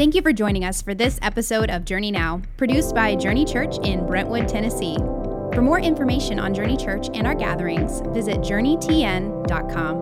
Thank you for joining us for this episode of Journey Now, produced by Journey Church in Brentwood, Tennessee. For more information on Journey Church and our gatherings, visit journeytn.com.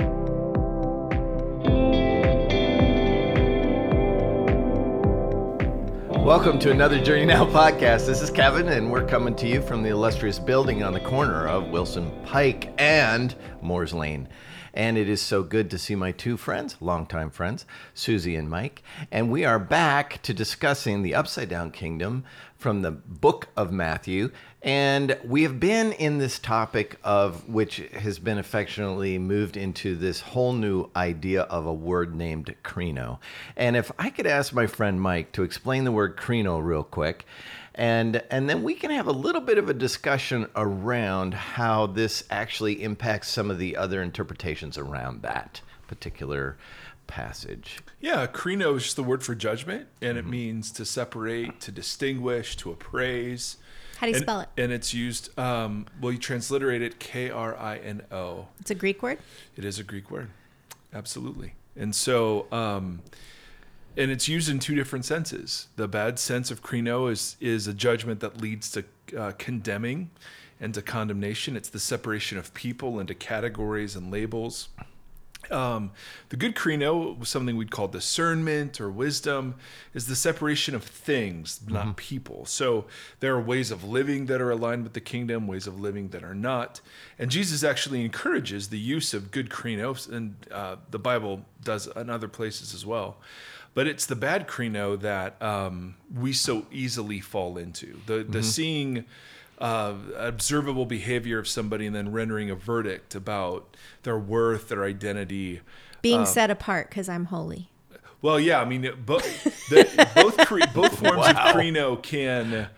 Welcome to another Journey Now podcast. This is Kevin, and we're coming to you from the illustrious building on the corner of Wilson Pike and Moores Lane. And it is so good to see my two friends, longtime friends, Susie and Mike. And we are back to discussing the Upside Down Kingdom from the book of Matthew. And we have been in this topic of which has been affectionately moved into this whole new idea of a word named krino. And if I could ask my friend Mike to explain the word krino real quick, and and then we can have a little bit of a discussion around how this actually impacts some of the other interpretations around that particular passage. Yeah, krino is just the word for judgment, and it means to separate, to distinguish, to appraise. How do you and, spell it? And it's used, um, well, you transliterate it K R I N O. It's a Greek word? It is a Greek word. Absolutely. And so, um, and it's used in two different senses. The bad sense of krino is, is a judgment that leads to uh, condemning and to condemnation. It's the separation of people into categories and labels. Um, the good krino, was something we'd call discernment or wisdom, is the separation of things, not Mm-hmm. people. So there are ways of living that are aligned with the kingdom, ways of living that are not. And Jesus actually encourages the use of good krino, and uh, the Bible does in other places as well. But it's the bad krino that um, we so easily fall into. The the seeing uh, observable behavior of somebody and then rendering a verdict about their worth, their identity. being set apart because I'm holy. Well, yeah, I mean, both the, both cre- both forms of krino can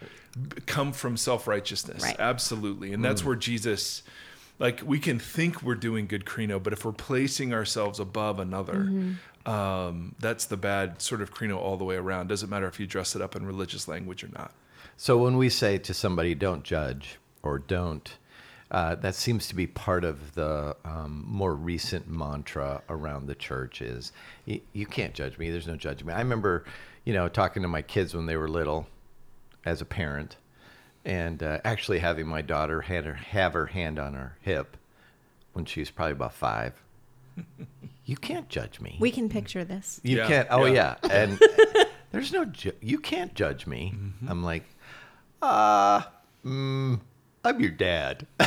come from self righteousness, Right. absolutely, and that's where Jesus. Like we can think we're doing good krino, but if we're placing ourselves above another, um, that's the bad sort of krino all the way around. Doesn't matter if you dress it up in religious language or not. So when we say to somebody, don't judge or don't, uh, that seems to be part of the um, more recent mantra around the church is you, you can't judge me. There's no judgment. I remember, you know, talking to my kids when they were little as a parent and uh, actually having my daughter had her, have her hand on her hip when she was probably about five. you can't judge me. We can picture this. You Yeah, can't. Oh yeah. yeah, and there's no. Ju- you can't judge me. I'm like, uh, mm, I'm your dad.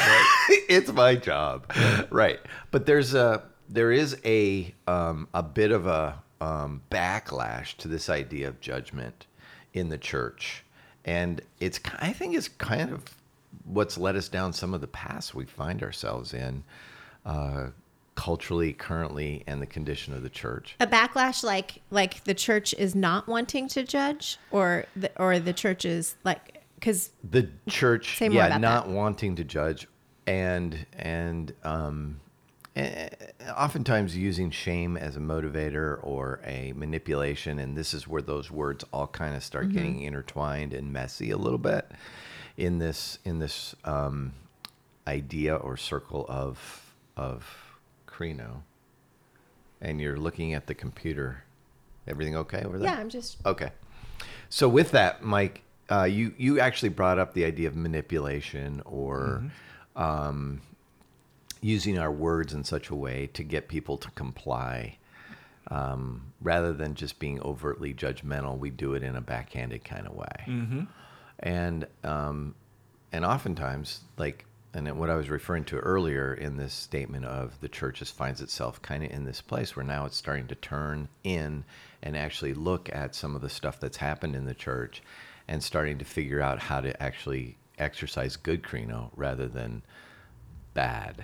it's my job, right? But there's a there is a um, a bit of a um, backlash to this idea of judgment in the church, and it's I think it's kind of what's led us down some of the paths we find ourselves in. Uh, culturally currently and the condition of the church A backlash like like the church is not wanting to judge or the, or the church is like because the church yeah not that. wanting to judge and and um eh, oftentimes using shame as a motivator or a manipulation and this is where those words all kind of start Mm-hmm. getting intertwined and messy a little bit in this in this um idea or circle of of krino and you're looking at the computer everything okay over there yeah I'm just Okay. So with that, Mike, uh, you you actually brought up the idea of manipulation or um, using our words in such a way to get people to comply, um, rather than just being overtly judgmental. We do it in a backhanded kind of way, and um, and oftentimes, like, and what I was referring to earlier in this statement of the church just finds itself kind of in this place where now it's starting to turn in and actually look at some of the stuff that's happened in the church and starting to figure out how to actually exercise good krino rather than bad.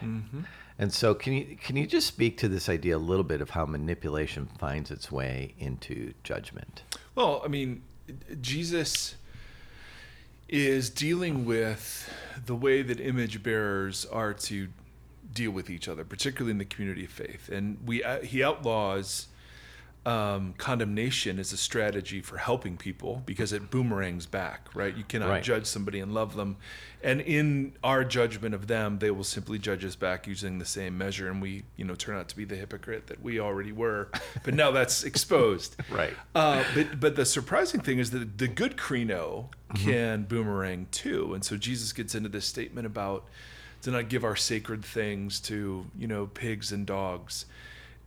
And so, can you can you just speak to this idea a little bit of how manipulation finds its way into judgment? Well, I mean, Jesus is dealing with the way that image bearers are to deal with each other, particularly in the community of faith, and we uh, he outlaws um, condemnation is a strategy for helping people because it boomerangs back, right? You cannot Right. judge somebody and love them. And in our judgment of them, they will simply judge us back using the same measure. And we, you know, turn out to be the hypocrite that we already were. But now that's exposed. Right. Uh, but but the surprising thing is that the good krino Mm-hmm. can boomerang too, and so Jesus gets into this statement about to not give our sacred things to you know pigs and dogs,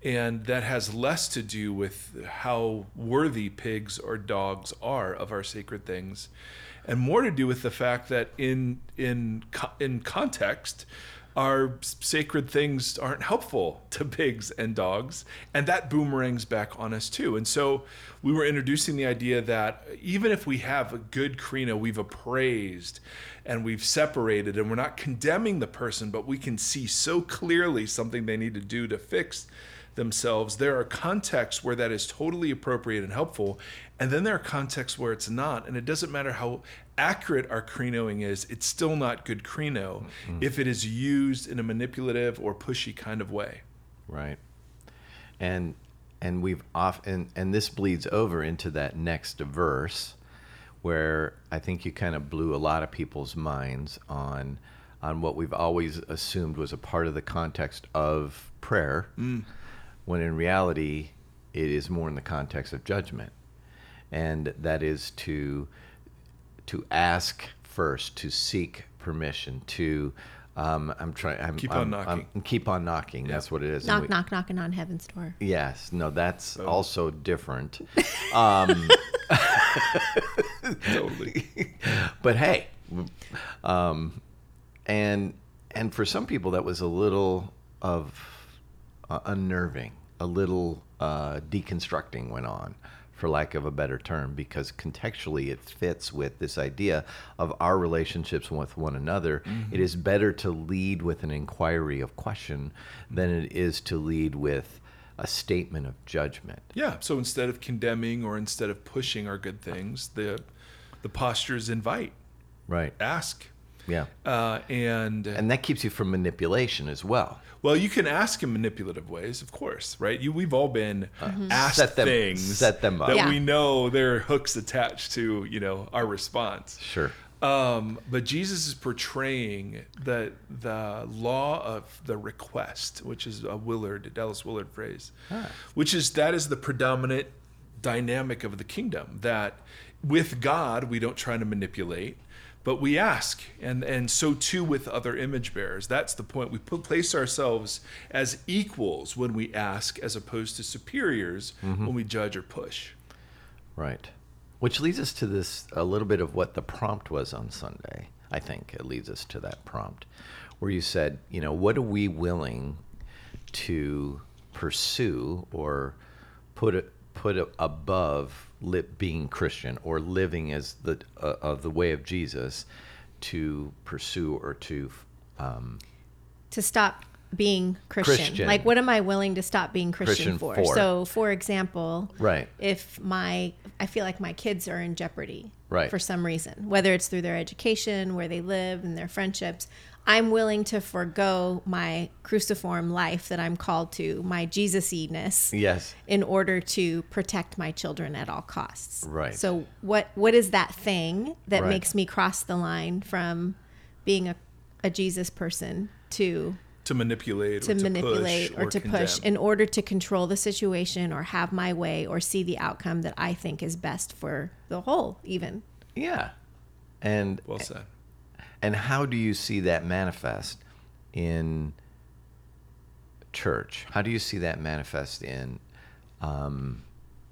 and that has less to do with how worthy pigs or dogs are of our sacred things, and more to do with the fact that in in in context. Our sacred things aren't helpful to pigs and dogs, and that boomerangs back on us too. And so we were introducing the idea that even if we have a good krino, we've appraised and we've separated, and we're not condemning the person, but we can see so clearly something they need to do to fix themselves. There are contexts where that is totally appropriate and helpful, and then there are contexts where it's not. And it doesn't matter how accurate our krinoing is, it's still not good krino mm-hmm. if it is used in a manipulative or pushy kind of way. Right. And and we've off and, and this bleeds over into that next verse where I think you kind of blew a lot of people's minds on on what we've always assumed was a part of the context of prayer mm. When in reality it is more in the context of judgment. And that is to to ask first, to seek permission, to um, I'm trying. I'm, Keep on I'm- knocking. I'm- keep on knocking. That's what it is. Knock, we- knock, knocking on heaven's door. Yes, no, that's Oh. also different. Totally. But hey, um, and and for some people that was a little of uh, unnerving, a little uh, deconstructing went on, for lack of a better term, because contextually it fits with this idea of our relationships with one another. It is better to lead with an inquiry of question than it is to lead with a statement of judgment. Yeah. So instead of condemning or instead of pushing our good things, the the postures invite, Right. ask, Yeah. uh, and, And that keeps you from manipulation as well. well, you can ask in manipulative ways, of course, right? You we've all been asked Set them- things set them up. that Yeah. we know there are hooks attached to, you know, our response. Sure. Um, but Jesus is portraying the the law of the request, which is a Willard, a Dallas Willard phrase, which is that is the predominant dynamic of the kingdom. That with God we don't try to manipulate, but we ask, and and so too with other image bearers. That's the point. We put, place ourselves as equals when we ask, as opposed to superiors mm-hmm. when we judge or push. Right. Which leads us to this a little bit of what the prompt was on Sunday. I think it leads us to that prompt where you said, you know, what are we willing to pursue or put it put it above li- being Christian or living as the uh, of the way of Jesus to pursue or to um, to stop being Christian. Christian. Like, what am I willing to stop being Christian, Christian for? for. So, for example, Right. if my, I feel like my kids are in jeopardy Right. for some reason, whether it's through their education, where they live, and their friendships, I'm willing to forego my cruciform life that I'm called to, my Jesus-ness, yes in order to protect my children at all costs. Right. So what what is that thing that Right. makes me cross the line from being a, a Jesus person to To manipulate, to or to manipulate push or, to push in order to control the situation or have my way or see the outcome that I think is best for the whole even. yeah and Well said. And how do you see that manifest in church? How do you see that manifest in um,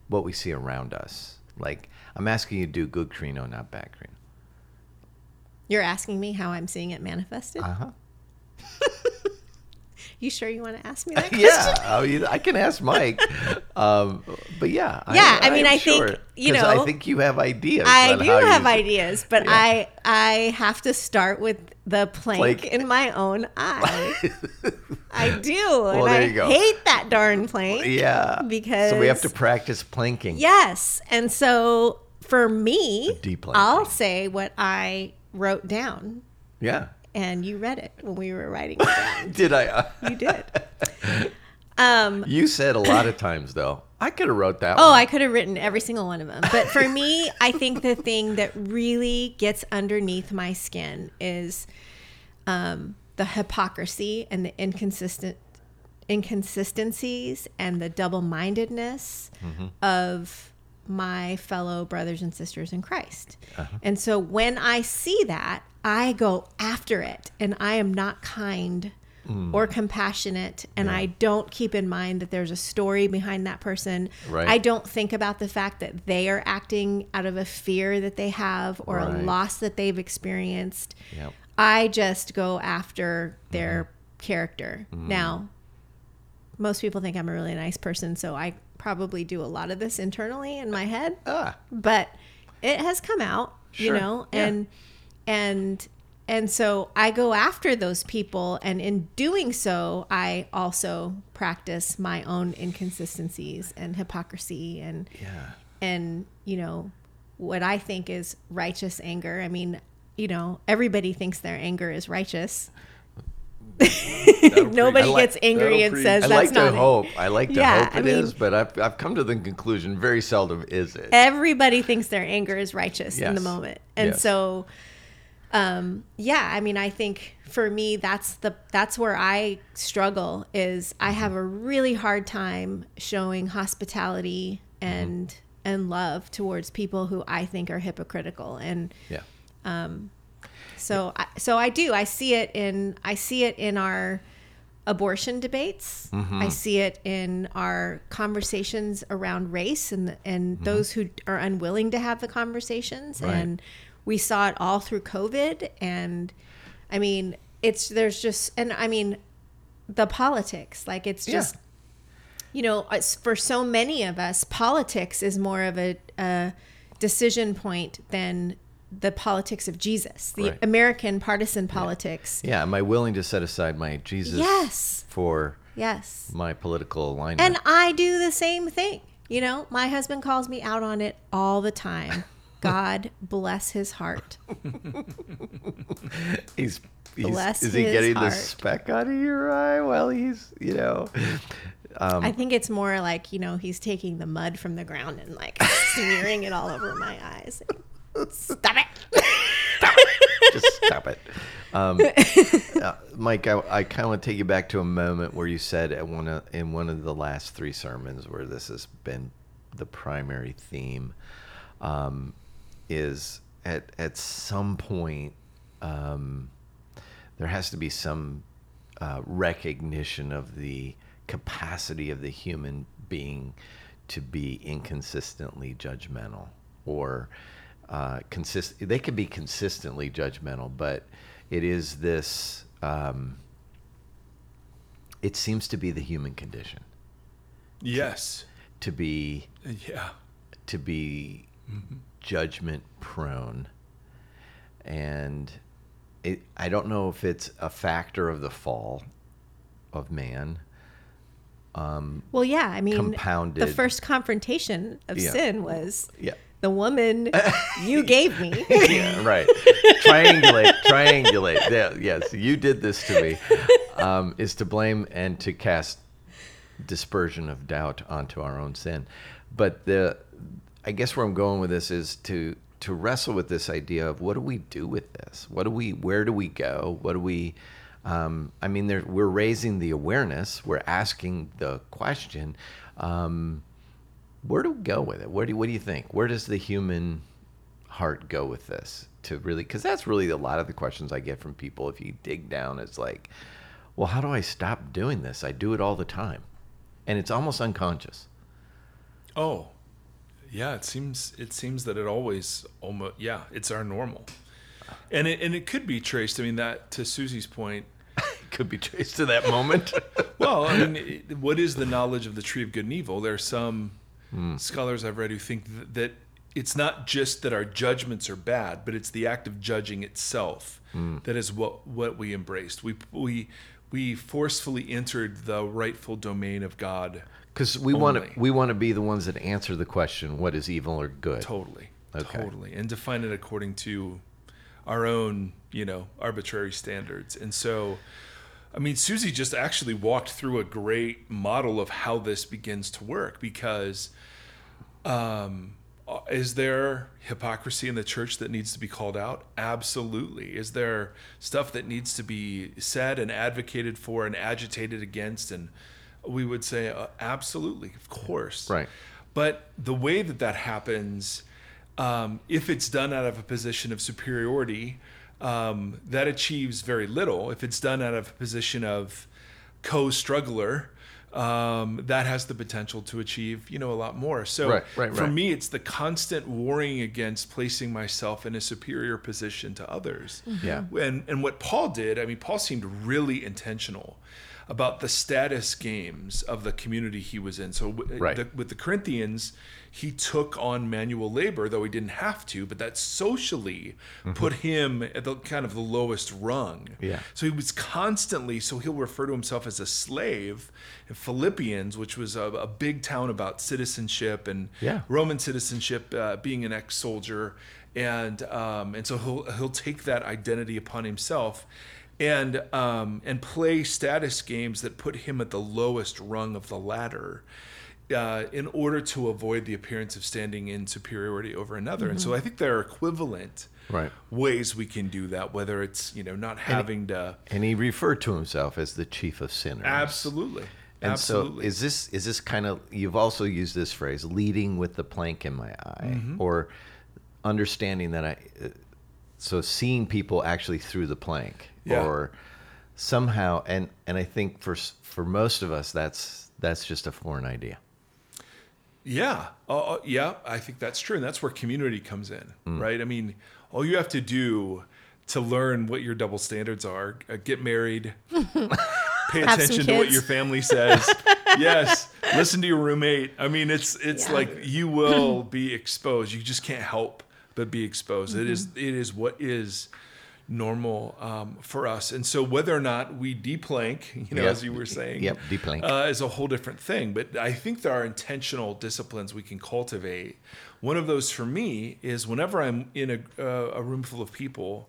what we see around us? Like, I'm asking you to do good Krino, not bad Krino. You're asking me how I'm seeing it manifested? Uh huh. you sure you want to ask me that question? Yeah, I, mean, I can ask Mike. Um, but yeah. Yeah, I mean, I'm I think, sure, you know, I think you have ideas. I do have ideas, but Yeah. I I have to start with the plank, Plank. in my own eye. I do, and there I go. hate that darn plank. Yeah. because So we have to practice planking. Yes, and so for me, I'll say what I wrote down, Yeah. And you read it when we were writing it. Did I? Uh, you did. Um, you said a lot of times, though, I could have wrote that. Oh, one. I could have written every single one of them. But for me, I think the thing that really gets underneath my skin is um, the hypocrisy and the inconsistent inconsistencies and the double-mindedness of my fellow brothers and sisters in Christ. Uh-huh. And so when I see that, I go after it and I am not kind hmm. or compassionate and I don't keep in mind that there's a story behind that person. Right. I don't think about the fact that they are acting out of a fear that they have or a loss that they've experienced. Yep. I just go after mm-hmm. their character. Mm-hmm. Now, most people think I'm a really nice person, so I probably do a lot of this internally in my head Ah, but it has come out Sure. you know Yeah. and and and so i go after those people and in doing so i also practice my own inconsistencies and hypocrisy and yeah. and you know what i think is righteous anger i mean you know everybody thinks their anger is righteous nobody like- gets angry and preach. says I that's like to not hope. I like to Yeah, hope I it is, mean- but I've, I've come to the conclusion very seldom is it. everybody thinks their anger is righteous in the moment and Yes. so um yeah i mean i think for me that's the that's where i struggle is i mm-hmm. have a really hard time showing hospitality mm-hmm. and and love towards people who i think are hypocritical and yeah. Um, so I, so I do. I see it in I see it in our abortion debates. Mm-hmm. I see it in our conversations around race and and Mm-hmm. those who are unwilling to have the conversations. Right. And we saw it all through COVID. And I mean, it's there's just and I mean, the politics like it's Yeah. just you know, for so many of us, politics is more of a, a decision point than the politics of Jesus, the Right. American partisan politics. Yeah. Am I willing to set aside my Jesus Yes. for Yes. my political alignment? And I do the same thing. You know, my husband calls me out on it all the time. God bless his heart. he's, he's Bless is he getting the heart. speck out of your eye while he's you know Um, I think it's more like, you know, he's taking the mud from the ground and like smearing it all over my eyes. Stop it. just stop it um, uh, mike i, I kind of want to take you back to a moment where you said at one of, in one of the last three sermons where this has been the primary theme um, is at, at some point um, there has to be some uh, recognition of the capacity of the human being to be inconsistently judgmental or uh, consist. They can be consistently judgmental, but it is this. Um, it seems to be the human condition Yes. to be Yeah. to be judgment prone and it, i don't know if it's a factor of the fall of man Well, yeah. I mean, Compounded. the first confrontation of Yeah. sin was yeah the woman you gave me. yeah right. Triangulate triangulate. Yeah, yes you did this to me. Um, is to blame and to cast dispersion of doubt onto our own sin. But the i guess where i'm going with this is to to wrestle with this idea of what do we do with this? What do we where do we go? What do we um, i mean there, we're raising the awareness. We're asking the question. Um, where do we go with it? Where do what do you think? Where does the human heart go with this? To really, because that's really a lot of the questions I get from people. If you dig down, it's like, well, how do I stop doing this? I do it all the time, and it's almost unconscious. Oh, yeah. It seems it seems that it always almost yeah. It's our normal, and it and it could be traced. I mean that to Susie's point. It could be traced to that moment. Well, I mean, what is the knowledge of the tree of good and evil? There are some Hmm. scholars I've read who think th- that it's not just that our judgments are bad, but it's the act of judging itself Hmm. that is what what we embraced. We we we forcefully entered the rightful domain of God. Because we want to, we want to be the ones that answer the question: what is evil or good? Totally. Okay. Totally. And define it according to our own, you know, arbitrary standards. And so I mean, Susie just actually walked through a great model of how this begins to work because um, uh, is there hypocrisy in the church that needs to be called out? Absolutely. Is there stuff that needs to be said and advocated for and agitated against? And we would say, uh, absolutely, of course. Right. But the way that that happens, um, if it's done out of a position of superiority, um, that achieves very little. If it's done out of a position of co-struggler, um, that has the potential to achieve, you know, a lot more. So Right, right, for right. me, it's the constant warring against placing myself in a superior position to others. Yeah. And and what Paul did, I mean, Paul seemed really intentional about the status games of the community he was in. So w- Right. the, with the Corinthians, he took on manual labor, though he didn't have to, but that socially put him at the kind of the lowest rung. Mm-hmm. Yeah. So he was constantly, so he'll refer to himself as a slave in Philippians, which was a, a big town about citizenship and Yeah. Roman citizenship, uh, being an ex-soldier, and um, and so he'll he'll take that identity upon himself, and um, and play status games that put him at the lowest rung of the ladder. Uh, in order to avoid the appearance of standing in superiority over another, and so I think there are equivalent Right. ways we can do that. Whether it's you know not having to And he referred to himself as the chief of sinners. absolutely, And absolutely. so is this is this kind of you've also used this phrase leading with the plank in my eye Mm-hmm. or understanding that I uh, so seeing people actually through the plank Yeah. or somehow and and I think for for most of us that's that's just a foreign idea. Yeah. Uh, uh, yeah, I think that's true. And that's where community comes in, Mm. right? I mean, all you have to do to learn what your double standards are, uh, get married, pay attention to what your family says. yes, listen to your roommate. I mean, it's it's Yeah. like you will be exposed. You just can't help but be exposed. It is it is what is normal um, for us. And so whether or not we deplank, you know, Yep. as you were saying, Yep, deplank. uh, is a whole different thing. But I think there are intentional disciplines we can cultivate. One of those for me is whenever I'm in a, uh, a room full of people,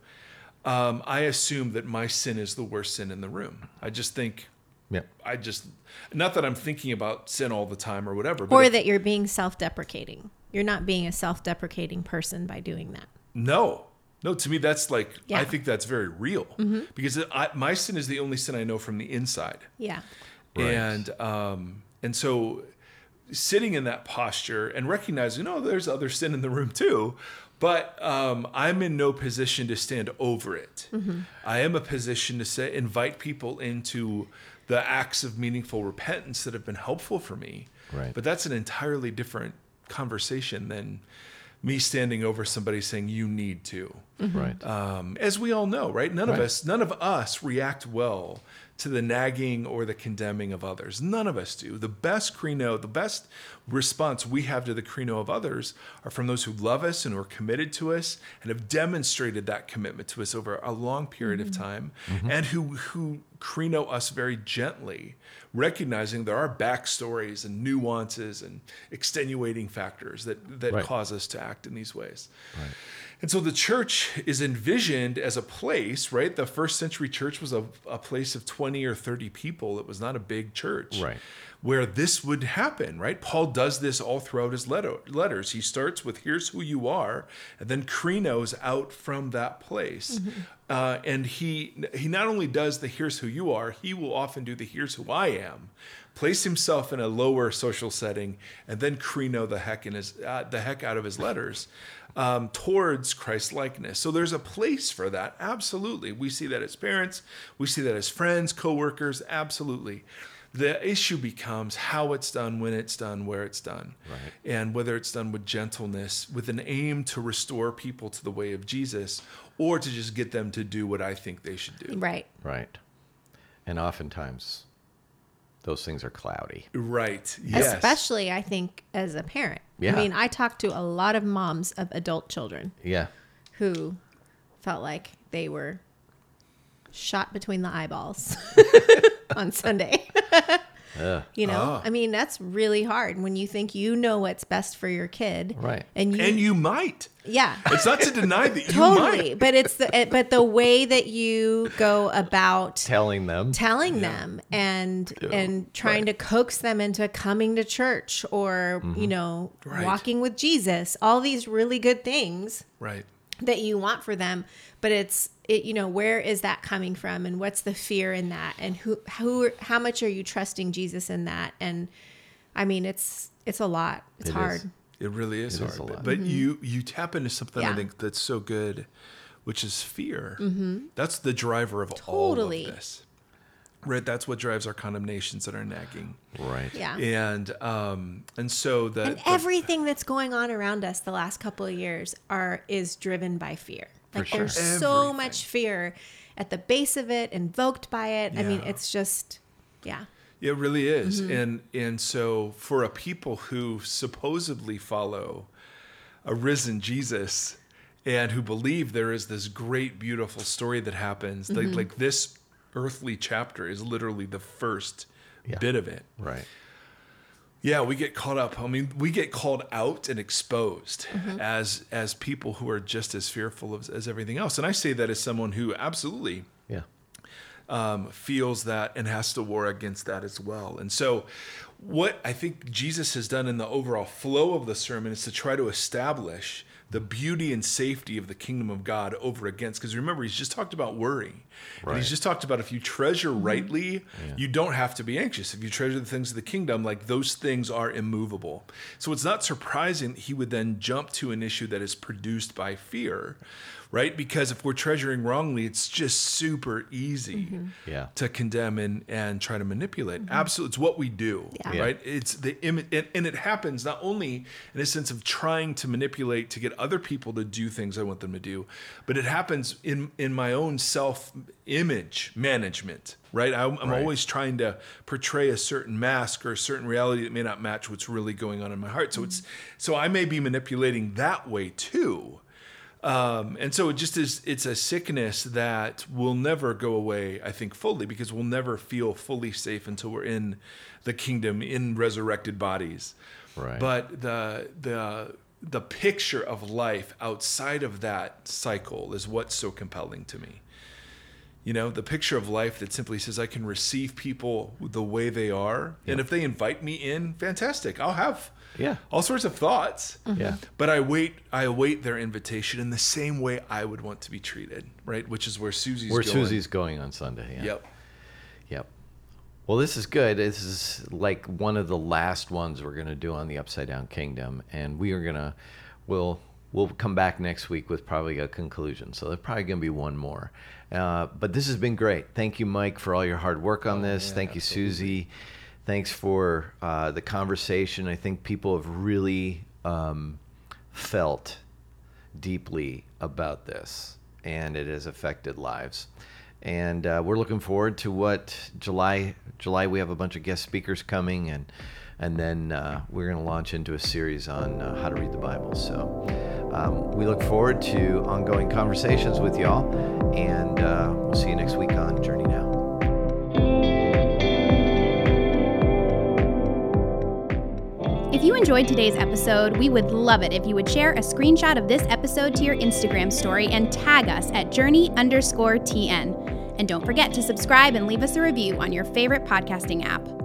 um, I assume that my sin is the worst sin in the room. I just think, Yep. I just, not that I'm thinking about sin all the time or whatever, but Or if- that you're being self deprecating. You're not being a self deprecating person by doing that. No, no. To me, that's like Yeah. I think that's very real because I, my sin is the only sin I know from the inside. Yeah. Right. and um, and so sitting in that posture and recognizing, no, there's other sin in the room too, but um, I'm in no position to stand over it. I am a position to say invite people into the acts of meaningful repentance that have been helpful for me. Right. But that's an entirely different conversation than me standing over somebody saying you need to Mm-hmm. Right. um, as we all know, right? None of us, none of us react well to the nagging or the condemning of others. None of us do. The best krino, the best response we have to the krino of others are from those who love us and who are committed to us and have demonstrated that commitment to us over a long period of mm-hmm. time, mm-hmm. and who who krino us very gently, recognizing there are backstories and nuances and extenuating factors that that Right. cause us to act in these ways. And so the church is envisioned as a place, right? The first century church was a, a place of 20 or 30 people. It was not a big church. Right. Where this would happen, right? Paul does this all throughout his letter, letters. He starts with, here's who you are, and then krinos out from that place. Uh, and he, he not only does the here's who you are, he will often do the here's who I am place himself in a lower social setting, and then krino the heck in his uh, the heck out of his letters um, towards Christ likeness. So there's a place for that. Absolutely, we see that as parents, we see that as friends, coworkers. Absolutely. The issue becomes how it's done, when it's done, where it's done, Right. and whether it's done with gentleness, with an aim to restore people to the way of Jesus, or to just get them to do what I think they should do. Right. Right. And oftentimes those things are cloudy. Right. Yes. Especially, I think, as a parent. Yeah. I mean, I talk to a lot of moms of adult children Yeah. who felt like they were shot between the eyeballs on Sunday. Ugh. You know, Ah. I mean, that's really hard when you think you know what's best for your kid, Right. And you, And you might. yeah, It's not to deny that you totally. might. But it's the it- but the way that you go about Telling them. telling them and and trying to coax them into coming to church or you know Right. walking with Jesus all these really good things Right. That you want for them but it's it you know where is that coming from and what's the fear in that and who who how much are you trusting Jesus in that and I mean it's it's a lot it's It is. hard It really is It hard. is a but lot. but you you tap into something I Mm-hmm. Think that's so good, which is fear. That's the driver of Mm-hmm. Totally. all of this. Right. That's what drives our condemnations and our nagging. Right. yeah And um and so the, and the- everything that's going on around us the last couple of years are is driven by fear like sure. there's so much fear at the base of it invoked by it i mean it's just yeah It really is. Mm-hmm. And and so for a people who supposedly follow a risen Jesus and who believe there is this great beautiful story that happens, Mm-hmm. like like this earthly chapter is literally the first Yeah. bit of it. Right. Yeah, we get caught up. I mean, we get called out and exposed Mm-hmm. as as people who are just as fearful as, as everything else. And I say that as someone who absolutely Yeah. um, feels that and has to war against that as well. And so, what I think Jesus has done in the overall flow of the sermon is to try to establish the beauty and safety of the kingdom of God over against. Because remember, he's just talked about worry. And he's just talked about if you treasure mm-hmm. rightly, you don't have to be anxious. If you treasure the things of the kingdom, like those things are immovable. So it's not surprising he would then jump to an issue that is produced by fear, right? Because if we're treasuring wrongly, it's just super easy mm-hmm. Yeah. to condemn and, and try to manipulate. Mm-hmm. Absolutely, it's what we do, Yeah. right? It's the image, and, and it happens not only in a sense of trying to manipulate to get other people to do things I want them to do, but it happens in in my own self image management, right? I'm, I'm Right. always trying to portray a certain mask or a certain reality that may not match what's really going on in my heart. So it's so I may be manipulating that way too. Um, and so it just is, it's a sickness that will never go away, I think, fully, because we'll never feel fully safe until we're in the kingdom in resurrected bodies. Right. But the, the, the picture of life outside of that cycle is what's so compelling to me. You know, the picture of life that simply says I can receive people the way they are. And if they invite me in, fantastic. I'll have Yeah. all sorts of thoughts. Mm-hmm. Yeah. But I wait I await their invitation in the same way I would want to be treated, right? Which is where Susie's Where going. Susie's going on Sunday. Yeah. Yep. Well, this is good. This is like one of the last ones we're going to do on the Upside Down Kingdom, and we are going to we'll we'll come back next week with probably a conclusion. So there's probably going to be one more. Uh, but this has been great. Thank you, Mike, for all your hard work on this. Thank you, Susie. Thanks for uh, the conversation. I think people have really um, felt deeply about this, and it has affected lives. And uh, we're looking forward to what July. July, we have a bunch of guest speakers coming, and and then uh, we're going to launch into a series on uh, how to read the Bible. So um, we look forward to ongoing conversations with y'all, and uh, we'll see you next week on Journey Now. If you enjoyed today's episode, we would love it if you would share a screenshot of this episode to your Instagram story and tag us at journey underscore TN. And don't forget to subscribe and leave us a review on your favorite podcasting app.